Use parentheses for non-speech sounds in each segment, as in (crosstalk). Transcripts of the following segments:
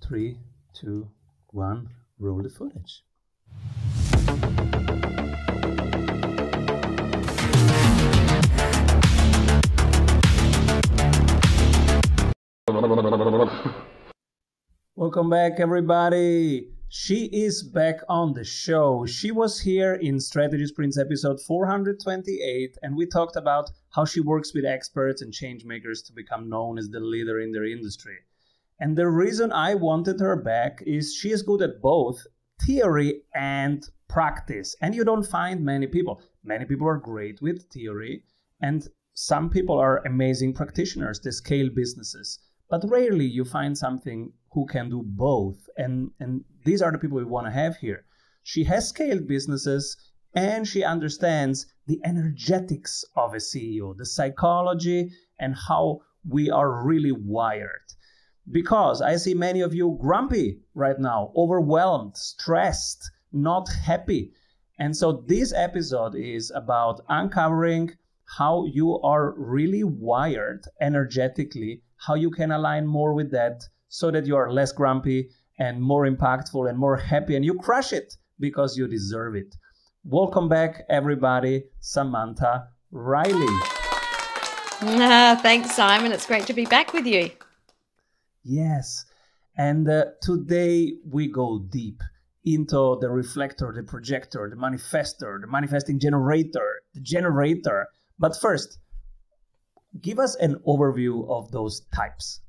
Three, two, one, roll the footage. Welcome back, everybody. She is back on the show. She was here in Strategy Sprints episode 428, and we talked about how she works with experts and change makers to become known as the leader in their industry. And the reason I wanted her back is she is good at both theory and practice. And you don't find many people. Many people are great with theory, and some people are amazing practitioners. They scale businesses. But rarely you find something who can do both. And, and these are the people we want to have here. She has scaled businesses and she understands the energetics of a CEO, the psychology, and how we are really wired. Because I see many of you grumpy right now, overwhelmed, stressed, not happy. And so this episode is about uncovering how you are really wired energetically, how you can align more with that so that you are less grumpy and more impactful and more happy and you crush it because you deserve it. Welcome back, everybody, Samantha Riley. Uh, thanks, Simon. It's great to be back with you. Yes. And uh, today we go deep into the reflector, the projector, the manifestor, the manifesting generator, the generator. But first, give us an overview of those types.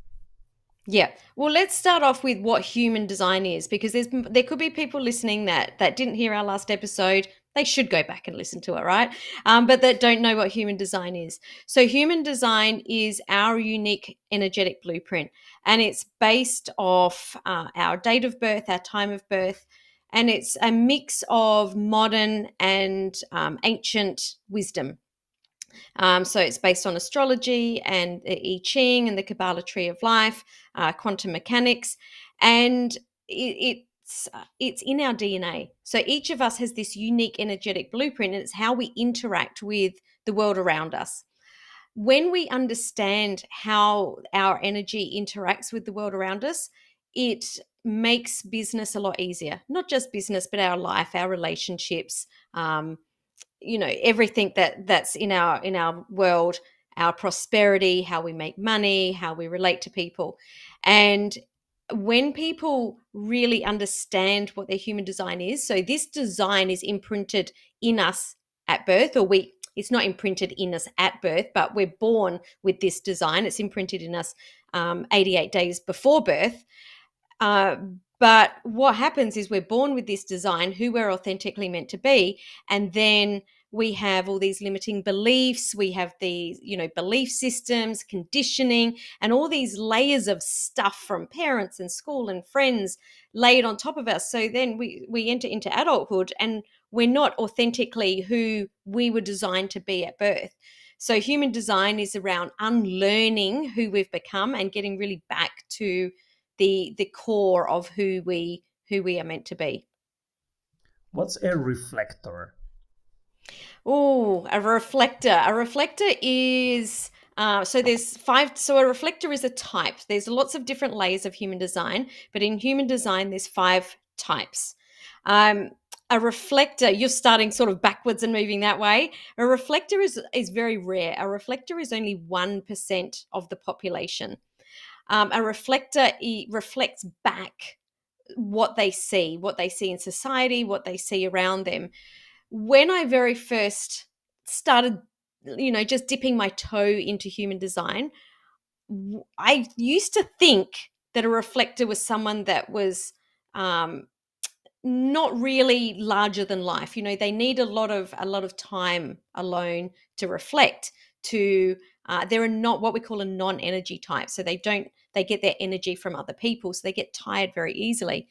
Yeah. Well, let's start off with what human design is because there's there could be people listening that that didn't hear our last episode. They should go back and listen to it, right? Um, but that don't know what human design is. So, human design is our unique energetic blueprint, and it's based off uh, our date of birth, our time of birth, and it's a mix of modern and um, ancient wisdom. Um, so it's based on astrology and the I Ching and the Kabbalah tree of life, uh, quantum mechanics, and it, uh, it's in our DNA. So each of us has this unique energetic blueprint, and it's how we interact with the world around us. When we understand how our energy interacts with the world around us, it makes business a lot easier. Not just business, but our life, our relationships. Um, you know everything that that's in our in our world our prosperity how we make money how we relate to people and when people really understand what their human design is so this design is imprinted in us at birth or we it's not imprinted in us at birth but we're born with this design. It's imprinted in us um, 88 days before birth. Uh, but what happens is we're born with this design, who we're authentically meant to be, and then we have all these limiting beliefs we have these you know belief systems conditioning and all these layers of stuff from parents and school and friends laid on top of us. So then we we enter into adulthood and we're not authentically who we were designed to be at birth. So human design is around unlearning who we've become and getting really back to the the core of who we who we are meant to be. What's a reflector Oh, a reflector. A reflector is uh, so there's five. So a reflector is a type. There's lots of different layers of human design, but in human design, there's five types. Um, a reflector, you're starting sort of backwards and moving that way. A reflector is is very rare. A reflector is only one percent of the population. Um, a reflector reflects back what they see, what they see in society, what they see around them when I very first started, you know, just dipping my toe into human design, I used to think that a reflector was someone that was um, not really larger than life. You know, they need a lot of a lot of time alone to reflect. To uh, they're not what we call a non-energy type, so they don't they get their energy from other people, so they get tired very easily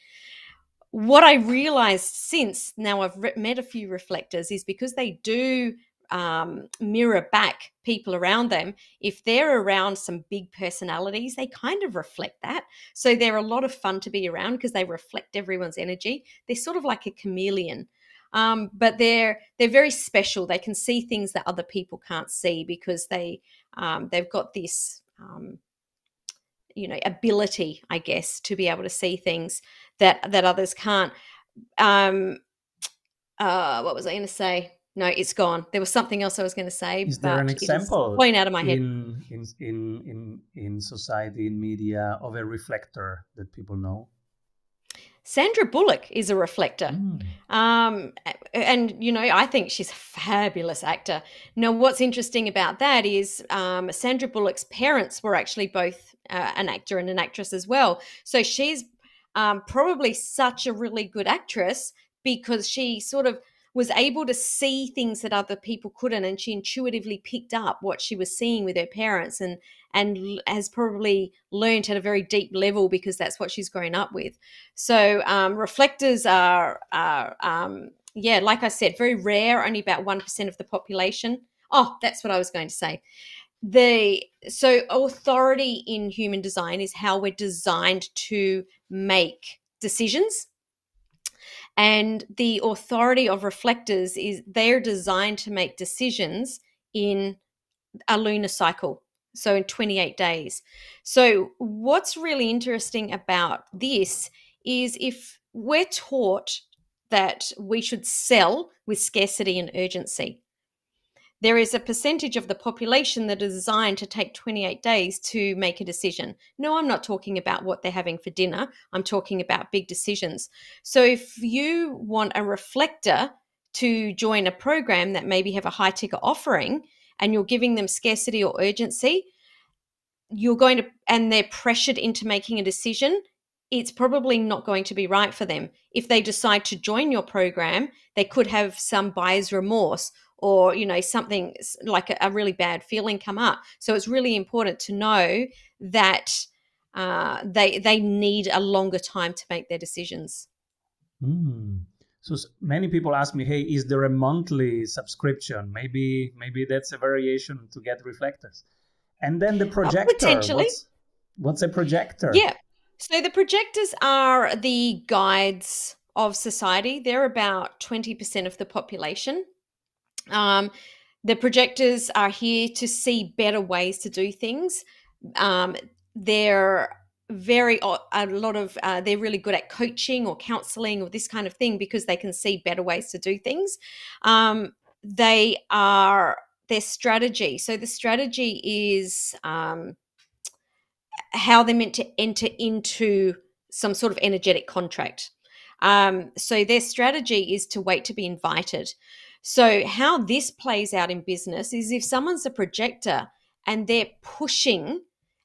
what I realized since now I've met a few reflectors is because they do um, mirror back people around them. If they're around some big personalities, they kind of reflect that. So they're a lot of fun to be around because they reflect everyone's energy. They're sort of like a chameleon. Um, but they're they're very special. They can see things that other people can't see because they um, they've got this um, you know ability i guess to be able to see things that that others can't um uh what was i going to say no it's gone there was something else i was going to say is there an example going out of my head in, in in in in society in media of a reflector that people know Sandra Bullock is a reflector. Mm. Um, and, you know, I think she's a fabulous actor. Now, what's interesting about that is um, Sandra Bullock's parents were actually both uh, an actor and an actress as well. So she's um, probably such a really good actress because she sort of was able to see things that other people couldn't and she intuitively picked up what she was seeing with her parents and and has probably learned at a very deep level because that's what she's grown up with. So um, reflectors are, are um, yeah like i said very rare only about 1% of the population. Oh that's what i was going to say the so authority in human design is how we're designed to make decisions and the authority of reflectors is they're designed to make decisions in a lunar cycle. So in 28 days. So what's really interesting about this is if we're taught that we should sell with scarcity and urgency there is a percentage of the population that is designed to take 28 days to make a decision. No, I'm not talking about what they're having for dinner. I'm talking about big decisions. So if you want a reflector to join a program that maybe have a high ticket offering and you're giving them scarcity or urgency, you're going to and they're pressured into making a decision, it's probably not going to be right for them. If they decide to join your program, they could have some buyer's remorse or you know something like a, a really bad feeling come up. So it's really important to know that uh, they they need a longer time to make their decisions. Mm. so many people ask me hey is there a monthly subscription? Maybe maybe that's a variation to get reflectors. And then the uh, projector uh, potentially. what's, what's a projector? Yeah. So the projectors are the guides of society. They're about 20% of the population um, the projectors are here to see better ways to do things. Um, they're very a lot of uh, they're really good at coaching or counseling or this kind of thing because they can see better ways to do things. Um, they are their strategy. So the strategy is um, how they're meant to enter into some sort of energetic contract. Um, so their strategy is to wait to be invited. So, how this plays out in business is if someone's a projector and they're pushing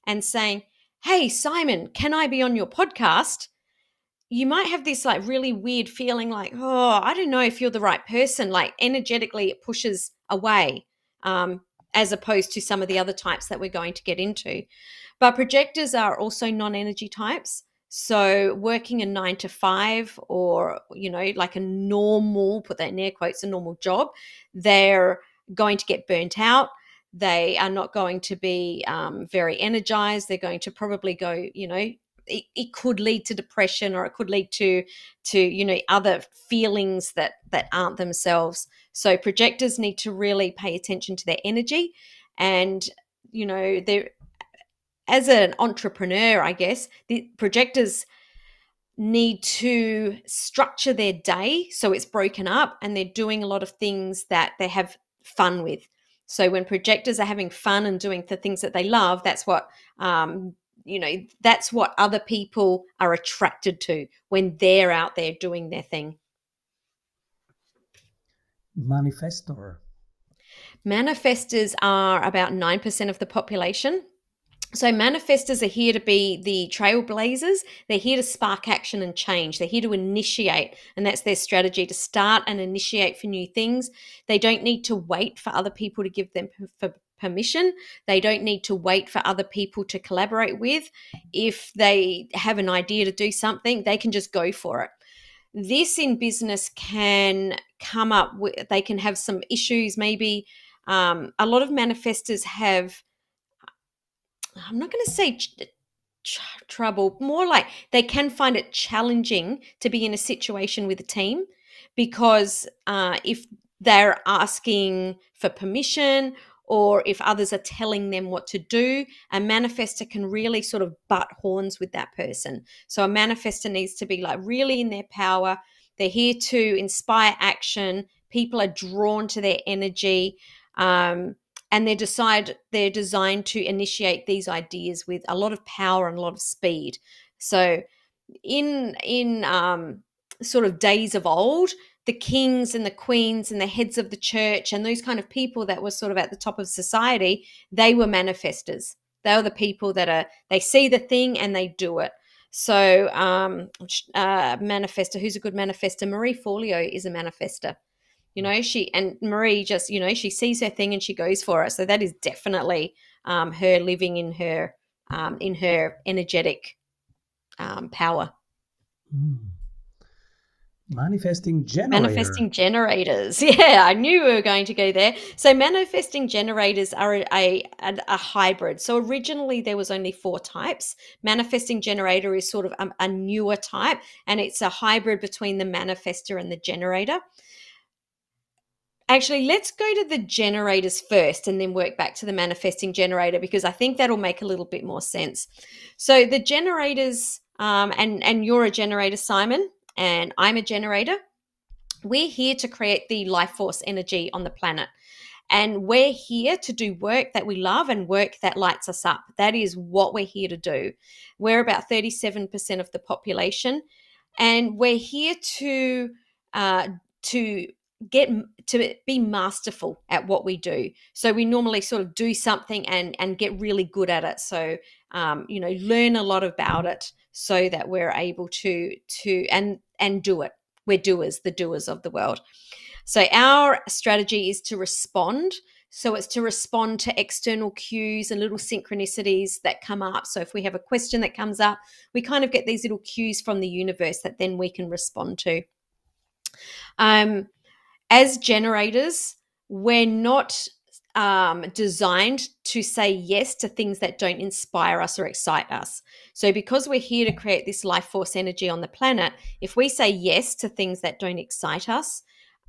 and saying, Hey, Simon, can I be on your podcast? You might have this like really weird feeling like, Oh, I don't know if you're the right person. Like energetically, it pushes away, um, as opposed to some of the other types that we're going to get into. But projectors are also non energy types. So working a nine to five or, you know, like a normal, put that in air quotes, a normal job, they're going to get burnt out. They are not going to be um, very energized. They're going to probably go, you know, it, it, could lead to depression or it could lead to to you know other feelings that that aren't themselves so projectors need to really pay attention to their energy and you know they're as an entrepreneur, I guess, the projectors need to structure their day so it's broken up and they're doing a lot of things that they have fun with. So when projectors are having fun and doing the things that they love, that's what um, you know, that's what other people are attracted to when they're out there doing their thing. Manifestor. Manifestors are about 9% of the population. So, manifestors are here to be the trailblazers. They're here to spark action and change. They're here to initiate, and that's their strategy to start and initiate for new things. They don't need to wait for other people to give them for permission. They don't need to wait for other people to collaborate with. If they have an idea to do something, they can just go for it. This in business can come up with, they can have some issues. Maybe um, a lot of manifestors have I'm not going to say ch- ch- trouble, more like they can find it challenging to be in a situation with a team because uh, if they're asking for permission or if others are telling them what to do, a manifester can really sort of butt horns with that person. So a manifester needs to be like really in their power. They're here to inspire action. People are drawn to their energy. Um, and they decide they're designed to initiate these ideas with a lot of power and a lot of speed. So in in um, sort of days of old, the kings and the queens and the heads of the church and those kind of people that were sort of at the top of society, they were manifestors. They are the people that are they see the thing and they do it. So, um, uh, manifester, who's a good manifestor Marie Forleo is a manifester. You know, she and Marie just, you know, she sees her thing and she goes for it. So that is definitely um, her living in her um, in her energetic um, power. Mm. Manifesting generator. Manifesting generators. (laughs) Yeah, I knew we were going to go there. So manifesting generators are a, a, a hybrid. So originally there was only four types. Manifesting generator is sort of a, a newer type, and it's a hybrid between the manifester and the generator. Actually, let's go to the generators first and then work back to the manifesting generator because I think that'll make a little bit more sense. So the generators, um, and and you're a generator, Simon and I'm a generator. We're here to create the life force energy on the planet. And we're here to do work that we love and work that lights us up. That is what we're here to do. We're about 37% of the population, and we're here to uh, to get to be masterful at what we do so we normally sort of do something and and get really good at it so um, you know learn a lot about it so that we're able to to and and do it. We're doers, the doers of the world. So our strategy is to respond. So it's to respond to external cues and little synchronicities that come up. So if we have a question that comes up, we kind of get these little cues from the universe that then we can respond to. Um, as generators, we're not um, designed to say yes to things that don't inspire us or excite us. So, because we're here to create this life force energy on the planet, if we say yes to things that don't excite us,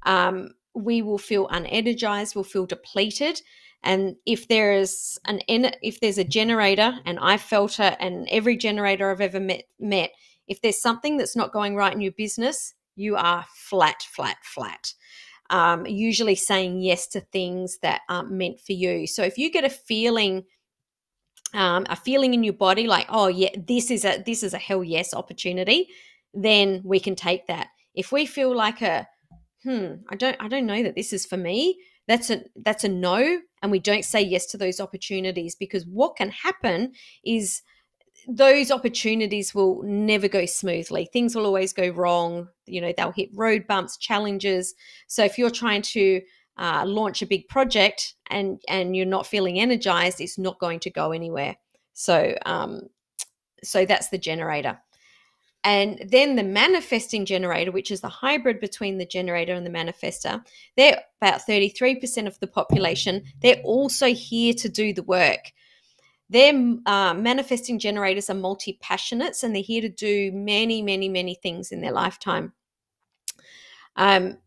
um, we will feel unenergized, we'll feel depleted. And if there is an if there's a generator, and I felt it, and every generator I've ever met, met, if there's something that's not going right in your business, you are flat, flat, flat um, usually saying yes to things that aren't meant for you. So if you get a feeling, um, a feeling in your body like, oh yeah, this is a this is a hell yes opportunity, then we can take that. If we feel like a hmm, I don't I don't know that this is for me, that's a that's a no, and we don't say yes to those opportunities because what can happen is those opportunities will never go smoothly. Things will always go wrong. You know, they'll hit road bumps, challenges. So if you're trying to uh, launch a big project and and you're not feeling energized, it's not going to go anywhere. So um, so that's the generator. And then the manifesting generator, which is the hybrid between the generator and the manifester, they're about 33% of the population. They're also here to do the work. Their uh, manifesting generators are multi passionates and they're here to do many, many, many things in their lifetime. Um,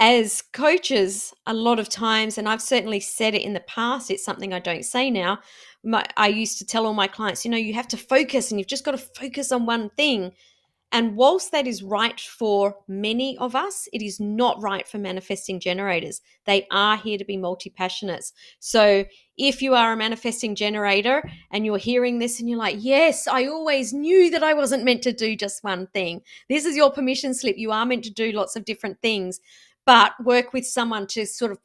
as coaches, a lot of times, and I've certainly said it in the past, it's something I don't say now. My, I used to tell all my clients, you know, you have to focus and you've just got to focus on one thing. And whilst that is right for many of us, it is not right for manifesting generators. They are here to be multi passionates. So if you are a manifesting generator and you're hearing this and you're like, yes, I always knew that I wasn't meant to do just one thing, this is your permission slip. You are meant to do lots of different things, but work with someone to sort of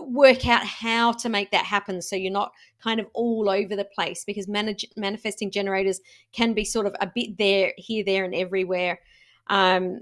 work out how to make that happen so you're not kind of all over the place because manage, manifesting generators can be sort of a bit there here there and everywhere. Um,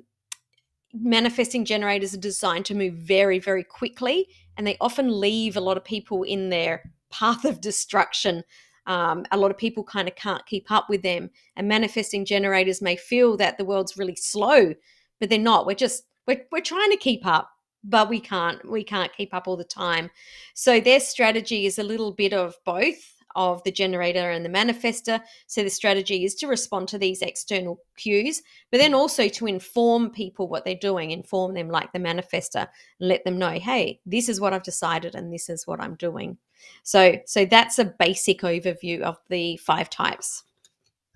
manifesting generators are designed to move very very quickly and they often leave a lot of people in their path of destruction. Um, a lot of people kind of can't keep up with them and manifesting generators may feel that the world's really slow but they're not. We're just we're, we're trying to keep up but we can't we can't keep up all the time so their strategy is a little bit of both of the generator and the manifester. So the strategy is to respond to these external cues, but then also to inform people what they're doing, inform them like the manifester, and let them know, hey, this is what I've decided and this is what I'm doing. So so that's a basic overview of the five types.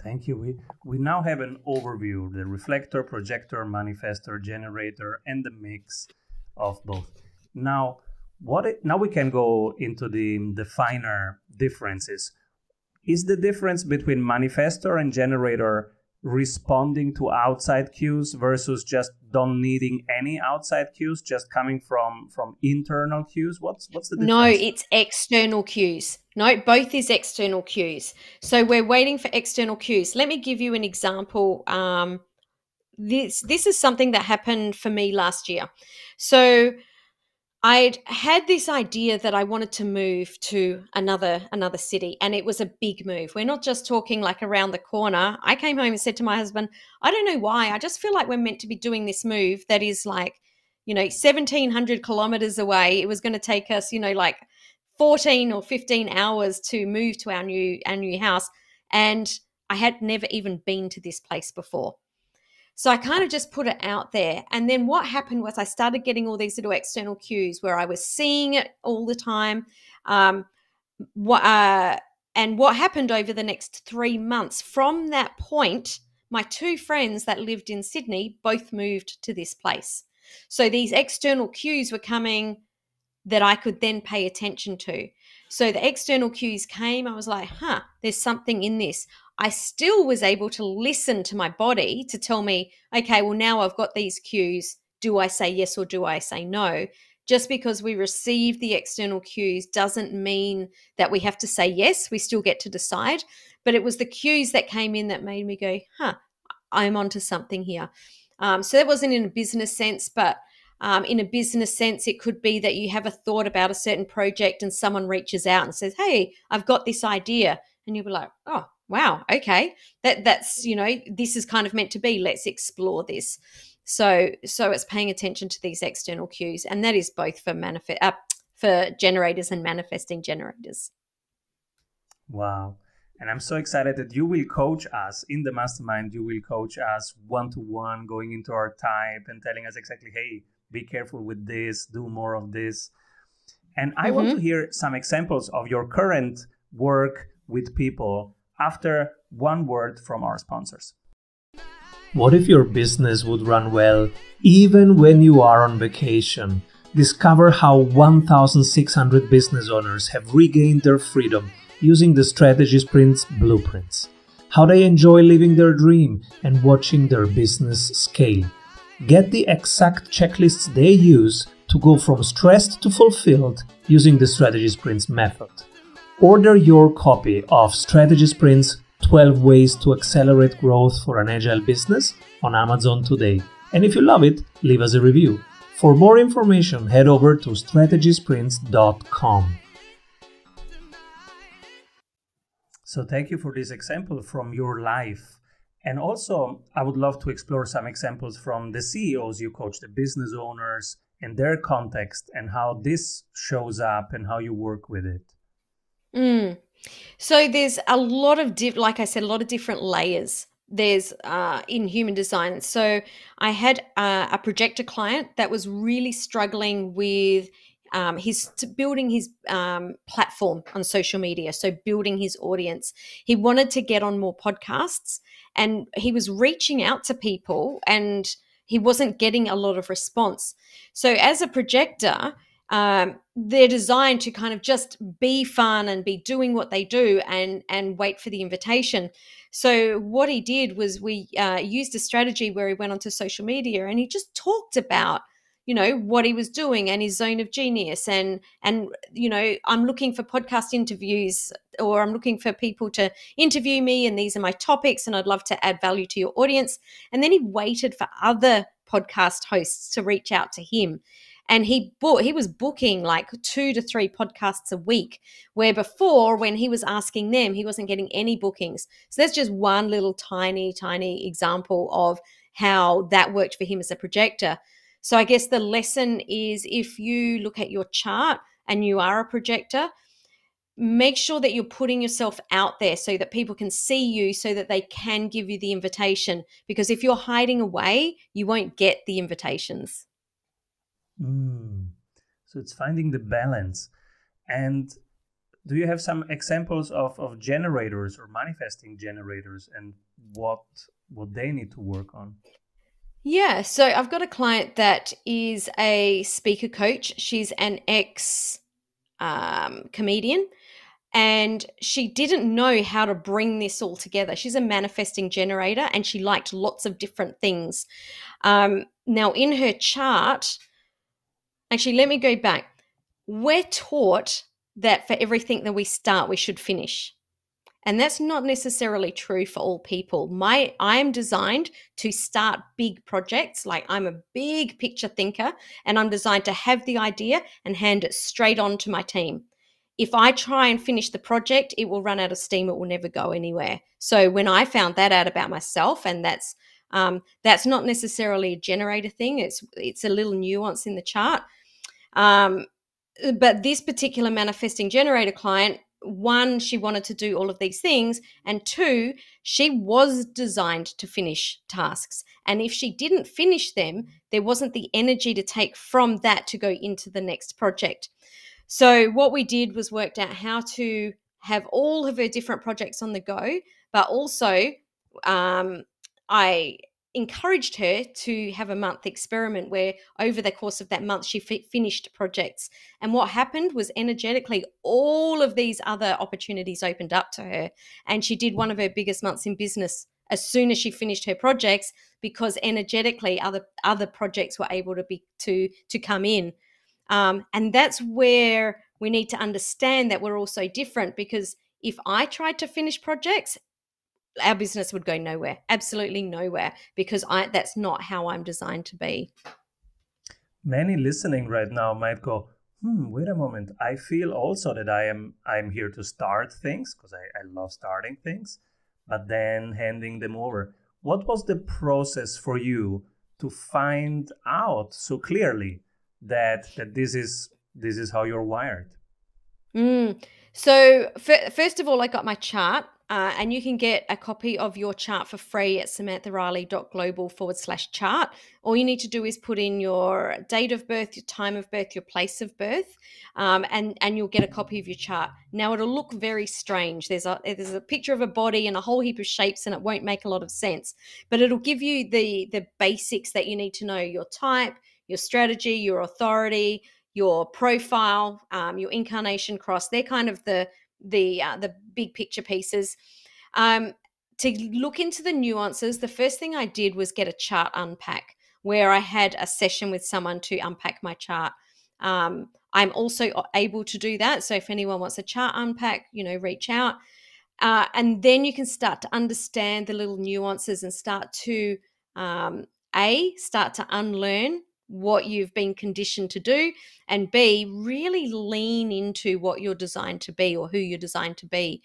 Thank you. We, we now have an overview the reflector, projector, manifester, generator, and the mix of both. Now, what it, now we can go into the, the finer differences. Is the difference between manifestor and generator responding to outside cues versus just don't needing any outside cues, just coming from from internal cues? What's what's the difference? No, it's external cues. No, both is external cues. So we're waiting for external cues. Let me give you an example. Um, this this is something that happened for me last year. So I'd had this idea that I wanted to move to another another city and it was a big move. We're not just talking like around the corner. I came home and said to my husband, I don't know why. I just feel like we're meant to be doing this move that is like, you know, 1700 kilometers away. It was going to take us, you know, like 14 or 15 hours to move to our new our new house and I had never even been to this place before. So I kind of just put it out there. And then what happened was I started getting all these little external cues where I was seeing it all the time. Um, what, uh, and what happened over the next three months from that point, my two friends that lived in Sydney both moved to this place. So these external cues were coming that I could then pay attention to. So the external cues came. I was like, huh, there's something in this. I still was able to listen to my body to tell me, okay, well, now I've got these cues. Do I say yes or do I say no? Just because we receive the external cues doesn't mean that we have to say yes. We still get to decide. But it was the cues that came in that made me go, huh, I'm onto something here. Um, so that wasn't in a business sense, but um, in a business sense, it could be that you have a thought about a certain project and someone reaches out and says, Hey, I've got this idea. And you'll be like, Oh, wow okay. That that's you know this is kind of meant to be let's explore this. So so it's paying attention to these external cues and that is both for manifest uh, for generators and manifesting generators. Wow. And i'm so excited that you will coach us in the mastermind you will coach us one to one going into our type and telling us exactly hey be careful with this do more of this. And i mm-hmm. want to hear some examples of your current work with people after one word from our sponsors. What if your business would run well even when you are on vacation? Discover how 1,600 business owners have regained their freedom using the Strategy Sprints blueprints. How they enjoy living their dream and watching their business scale. Get the exact checklists they use to go from stressed to fulfilled using the Strategy Sprints method. Order your copy of Strategy Sprints 12 Ways to Accelerate Growth for an Agile Business on Amazon today. And if you love it, leave us a review. For more information, head over to strategysprints.com. So, thank you for this example from your life. And also, I would love to explore some examples from the CEOs you coach, the business owners, and their context, and how this shows up and how you work with it. Mm. So there's a lot of, diff- like I said, a lot of different layers. There's uh, in human design. So I had uh, a projector client that was really struggling with um, his building his um, platform on social media. So building his audience. He wanted to get on more podcasts, and he was reaching out to people, and he wasn't getting a lot of response. So as a projector, um, they're designed to kind of just be fun and be doing what they do and and wait for the invitation. So what he did was we uh, used a strategy where he went onto social media and he just talked about you know what he was doing and his zone of genius and and you know i'm looking for podcast interviews or i'm looking for people to interview me and these are my topics and i'd love to add value to your audience. And then he waited for other podcast hosts to reach out to him and he bought he was booking like two to three podcasts a week where before when he was asking them he wasn't getting any bookings. So that's just one little tiny tiny example of how that worked for him as a projector. So i guess the lesson is if you look at your chart and you are a projector make sure that you're putting yourself out there so that people can see you so that they can give you the invitation. Because if you're hiding away you won't get the invitations mm. so it's finding the balance and do you have some examples of, of generators or manifesting generators and what what they need to work on yeah so i've got a client that is a speaker coach she's an ex um, comedian and she didn't know how to bring this all together. She's a manifesting generator and she liked lots of different things. Um, now, in her chart, actually, let me go back. We're taught that for everything that we start, we should finish. And that's not necessarily true for all people. My I am designed to start big projects. Like I'm a big picture thinker and I'm designed to have the idea and hand it straight on to my team if I try and finish the project, it will run out of steam. It will never go anywhere. So when I found that out about myself, and that's um, that's not necessarily a generator thing. It's it's a little nuance in the chart. Um, but this particular manifesting generator client, one, she wanted to do all of these things, and two, she was designed to finish tasks. And if she didn't finish them, there wasn't the energy to take from that to go into the next project. So what we did was worked out how to have all of her different projects on the go, but also um, I encouraged her to have a month experiment where over the course of that month she f- finished projects. And what happened was energetically all of these other opportunities opened up to her. And she did one of her biggest months in business as soon as she finished her projects because energetically other other projects were able to be to to come in. Um, and that's where we need to understand that we're all so different because if I tried to finish projects, our business would go nowhere, absolutely nowhere, because I that's not how I'm designed to be. Many listening right now might go, hmm, wait a moment. I feel also that I am I'm here to start things because I, I love starting things, but then handing them over. What was the process for you to find out so clearly that that this is this is how you're wired mm. so f- first of all i got my chart uh, and you can get a copy of your chart for free at samanthariley.global forward slash chart. All you need to do is put in your date of birth, your time of birth, your place of birth, um, and, and you'll get a copy of your chart. Now, it'll look very strange. There's a, there's a picture of a body and a whole heap of shapes, and it won't make a lot of sense, but it'll give you the, the basics that you need to know your type, your strategy, your authority, your profile, um, your incarnation cross. They're kind of the the uh, the big picture pieces. Um, to look into the nuances, the first thing I did was get a chart unpack, where I had a session with someone to unpack my chart. Um, I'm also able to do that. So if anyone wants a chart unpack, you know, reach out. Uh, and then you can start to understand the little nuances and start to um, a start to unlearn what you've been conditioned to do and b really lean into what you're designed to be or who you're designed to be.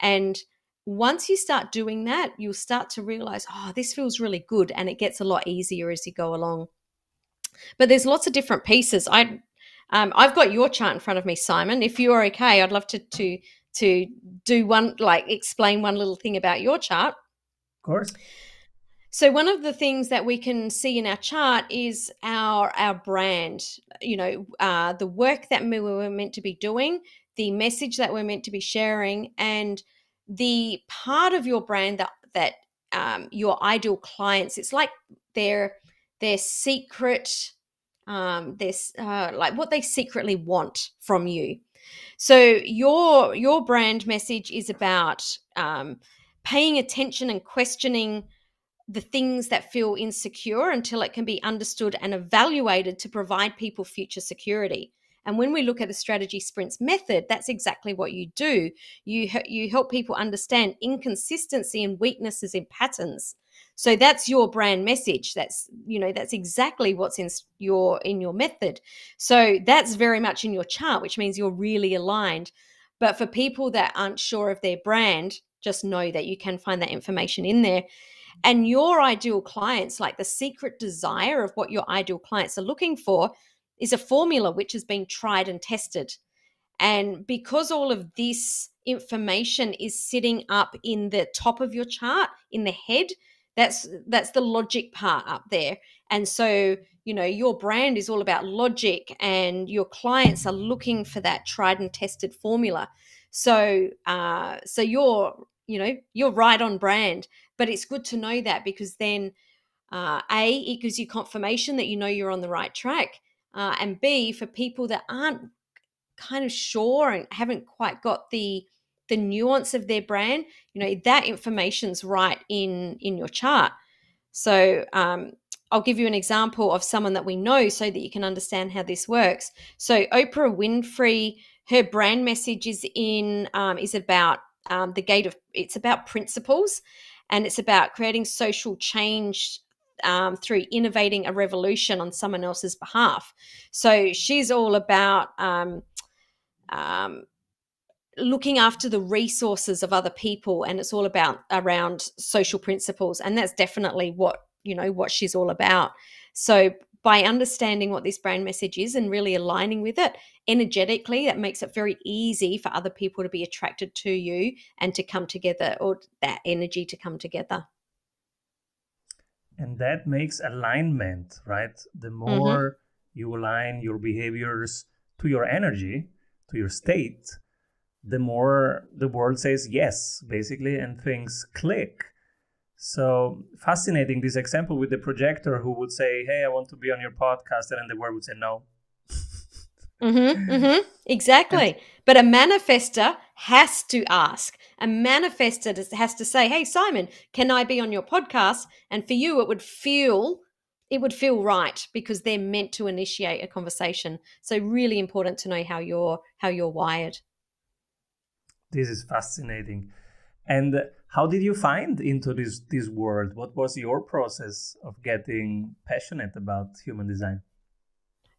And once you start doing that you'll start to realize oh this feels really good and it gets a lot easier as you go along. But there's lots of different pieces. I um, i've got your chart in front of me simon. If you're okay i'd love to to to do one like explain one little thing about your chart. Of course so one of the things that we can see in our chart is our our brand. You know, uh, the work that we were meant to be doing, the message that we're meant to be sharing, and the part of your brand that that um, your ideal clients. It's like their their secret, um, this uh, like what they secretly want from you. So your your brand message is about um, paying attention and questioning the things that feel insecure until it can be understood and evaluated to provide people future security. And when we look at the strategy sprints method, that's exactly what you do. You you help people understand inconsistency and weaknesses in patterns. So that's your brand message. That's you know that's exactly what's in your in your method. So that's very much in your chart, which means you're really aligned. But for people that aren't sure of their brand, just know that you can find that information in there. And your ideal clients, like the secret desire of what your ideal clients are looking for, is a formula which has been tried and tested. And because all of this information is sitting up in the top of your chart, in the head, that's that's the logic part up there. And so, you know, your brand is all about logic and your clients are looking for that tried and tested formula. So uh so you're, you know, you're right on brand, but it's good to know that because then uh, a it gives you confirmation that you know you're on the right track uh, and b for people that aren't kind of sure and haven't quite got the the nuance of their brand you know that information's right in in your chart. So um, i'll give you an example of someone that we know so that you can understand how this works. So oprah winfrey her brand message is in um, is about um, the gate of it's about principles and it's about creating social change um, through innovating a revolution on someone else's behalf. So she's all about um, um, looking after the resources of other people, and it's all about around social principles, and that's definitely what you know what she's all about. So by understanding what this brand message is and really aligning with it energetically, that makes it very easy for other people to be attracted to you and to come together, or that energy to come together and that makes alignment right the mm-hmm. more mm-hmm. you align your behaviors to your energy to your state the more the world says yes basically and things click so fascinating this example with the projector who would say hey i want to be on your podcast and then the world would say no mm-hmm, mm-hmm, (laughs) exactly and, but a manifester has to ask a manifester has to say, "Hey, Simon, can I be on your podcast?" And for you, it would feel it would feel right because they're meant to initiate a conversation. So really important to know how you're how you're wired. This is fascinating. And how did you find into this this world? What was your process of getting passionate about human design?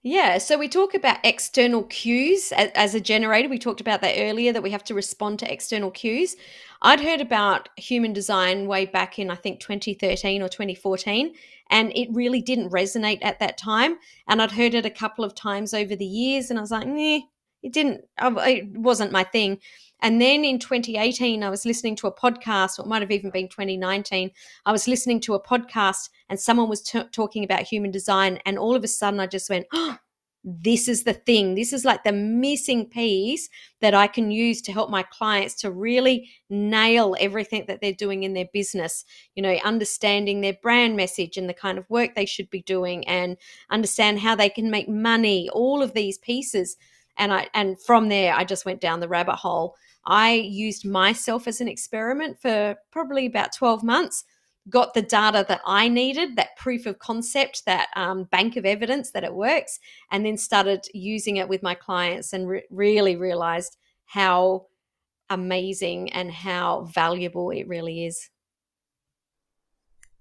Yeah, so we talk about external cues as, a generator. We talked about that earlier that we have to respond to external cues. I'd heard about human design way back in, I think, 2013 or 2014, and it really didn't resonate at that time. And I'd heard it a couple of times over the years, and I was like, nah, it didn't, it wasn't my thing. And then in 2018, I was listening to a podcast, or it might have even been 2019. I was listening to a podcast and someone was t- talking about human design. And all of a sudden, I just went, oh, this is the thing. This is like the missing piece that I can use to help my clients to really nail everything that they're doing in their business. You know, understanding their brand message and the kind of work they should be doing and understand how they can make money, all of these pieces. And I and from there I just went down the rabbit hole. I used myself as an experiment for probably about 12 months got the data that I needed, that proof of concept, that um, bank of evidence that it works, and then started using it with my clients and re- really realized how amazing and how valuable it really is.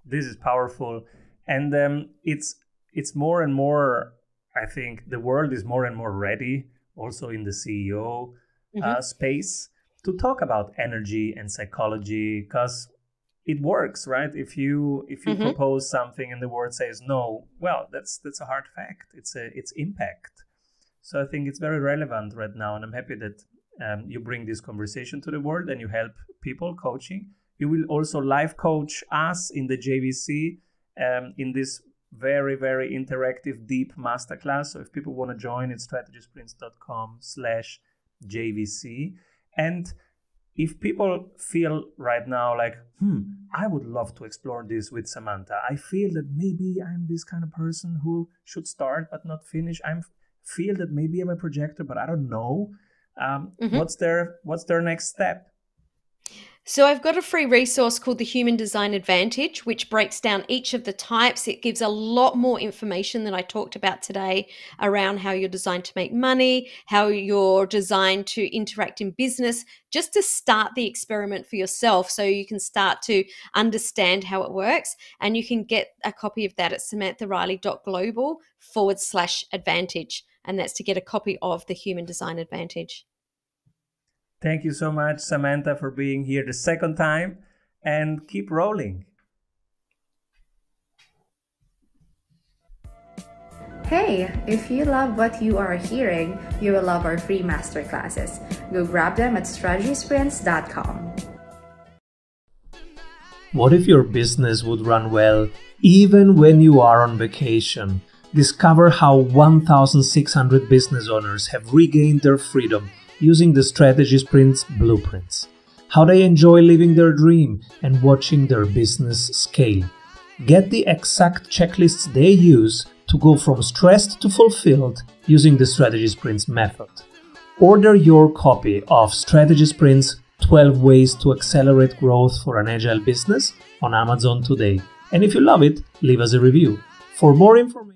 This is powerful, and um, it's it's more and more. I think the world is more and more ready, also in the CEO uh, mm-hmm. uh, space, to talk about energy and psychology, because it works right? If you if you mm-hmm. propose something and the world says no well that's that's a hard fact. It's a it's impact. So i think it's very relevant right now and i'm happy that um, you bring this conversation to the world and you help people coaching. You will also live coach us in the jvc um, in this very very interactive deep masterclass. So if people want to join it's strategysprints.com slash jvc and if people feel right now like, hmm, I would love to explore this with Samantha. I feel that maybe I'm this kind of person who should start but not finish. I feel that maybe I'm a projector, but I don't know. Um, mm-hmm. What's their What's their next step? So I've got a free resource called the Human Design Advantage, which breaks down each of the types. It gives a lot more information than I talked about today around how you're designed to make money, how you're designed to interact in business, just to start the experiment for yourself so you can start to understand how it works. And you can get a copy of that at samanthariley.global forward slash advantage. And that's to get a copy of the Human Design Advantage. Thank you so much, Samantha, for being here the second time and keep rolling. Hey, if you love what you are hearing, you will love our free masterclasses. Go grab them at strategysprints.com. What if your business would run well even when you are on vacation? Discover how 1,600 business owners have regained their freedom using the Strategy Sprints blueprints. How they enjoy living their dream and watching their business scale. Get the exact checklists they use to go from stressed to fulfilled using the Strategy Sprints method. Order your copy of Strategy Sprints 12 Ways to Accelerate Growth for an Agile Business on Amazon today. And if you love it, leave us a review. For more information,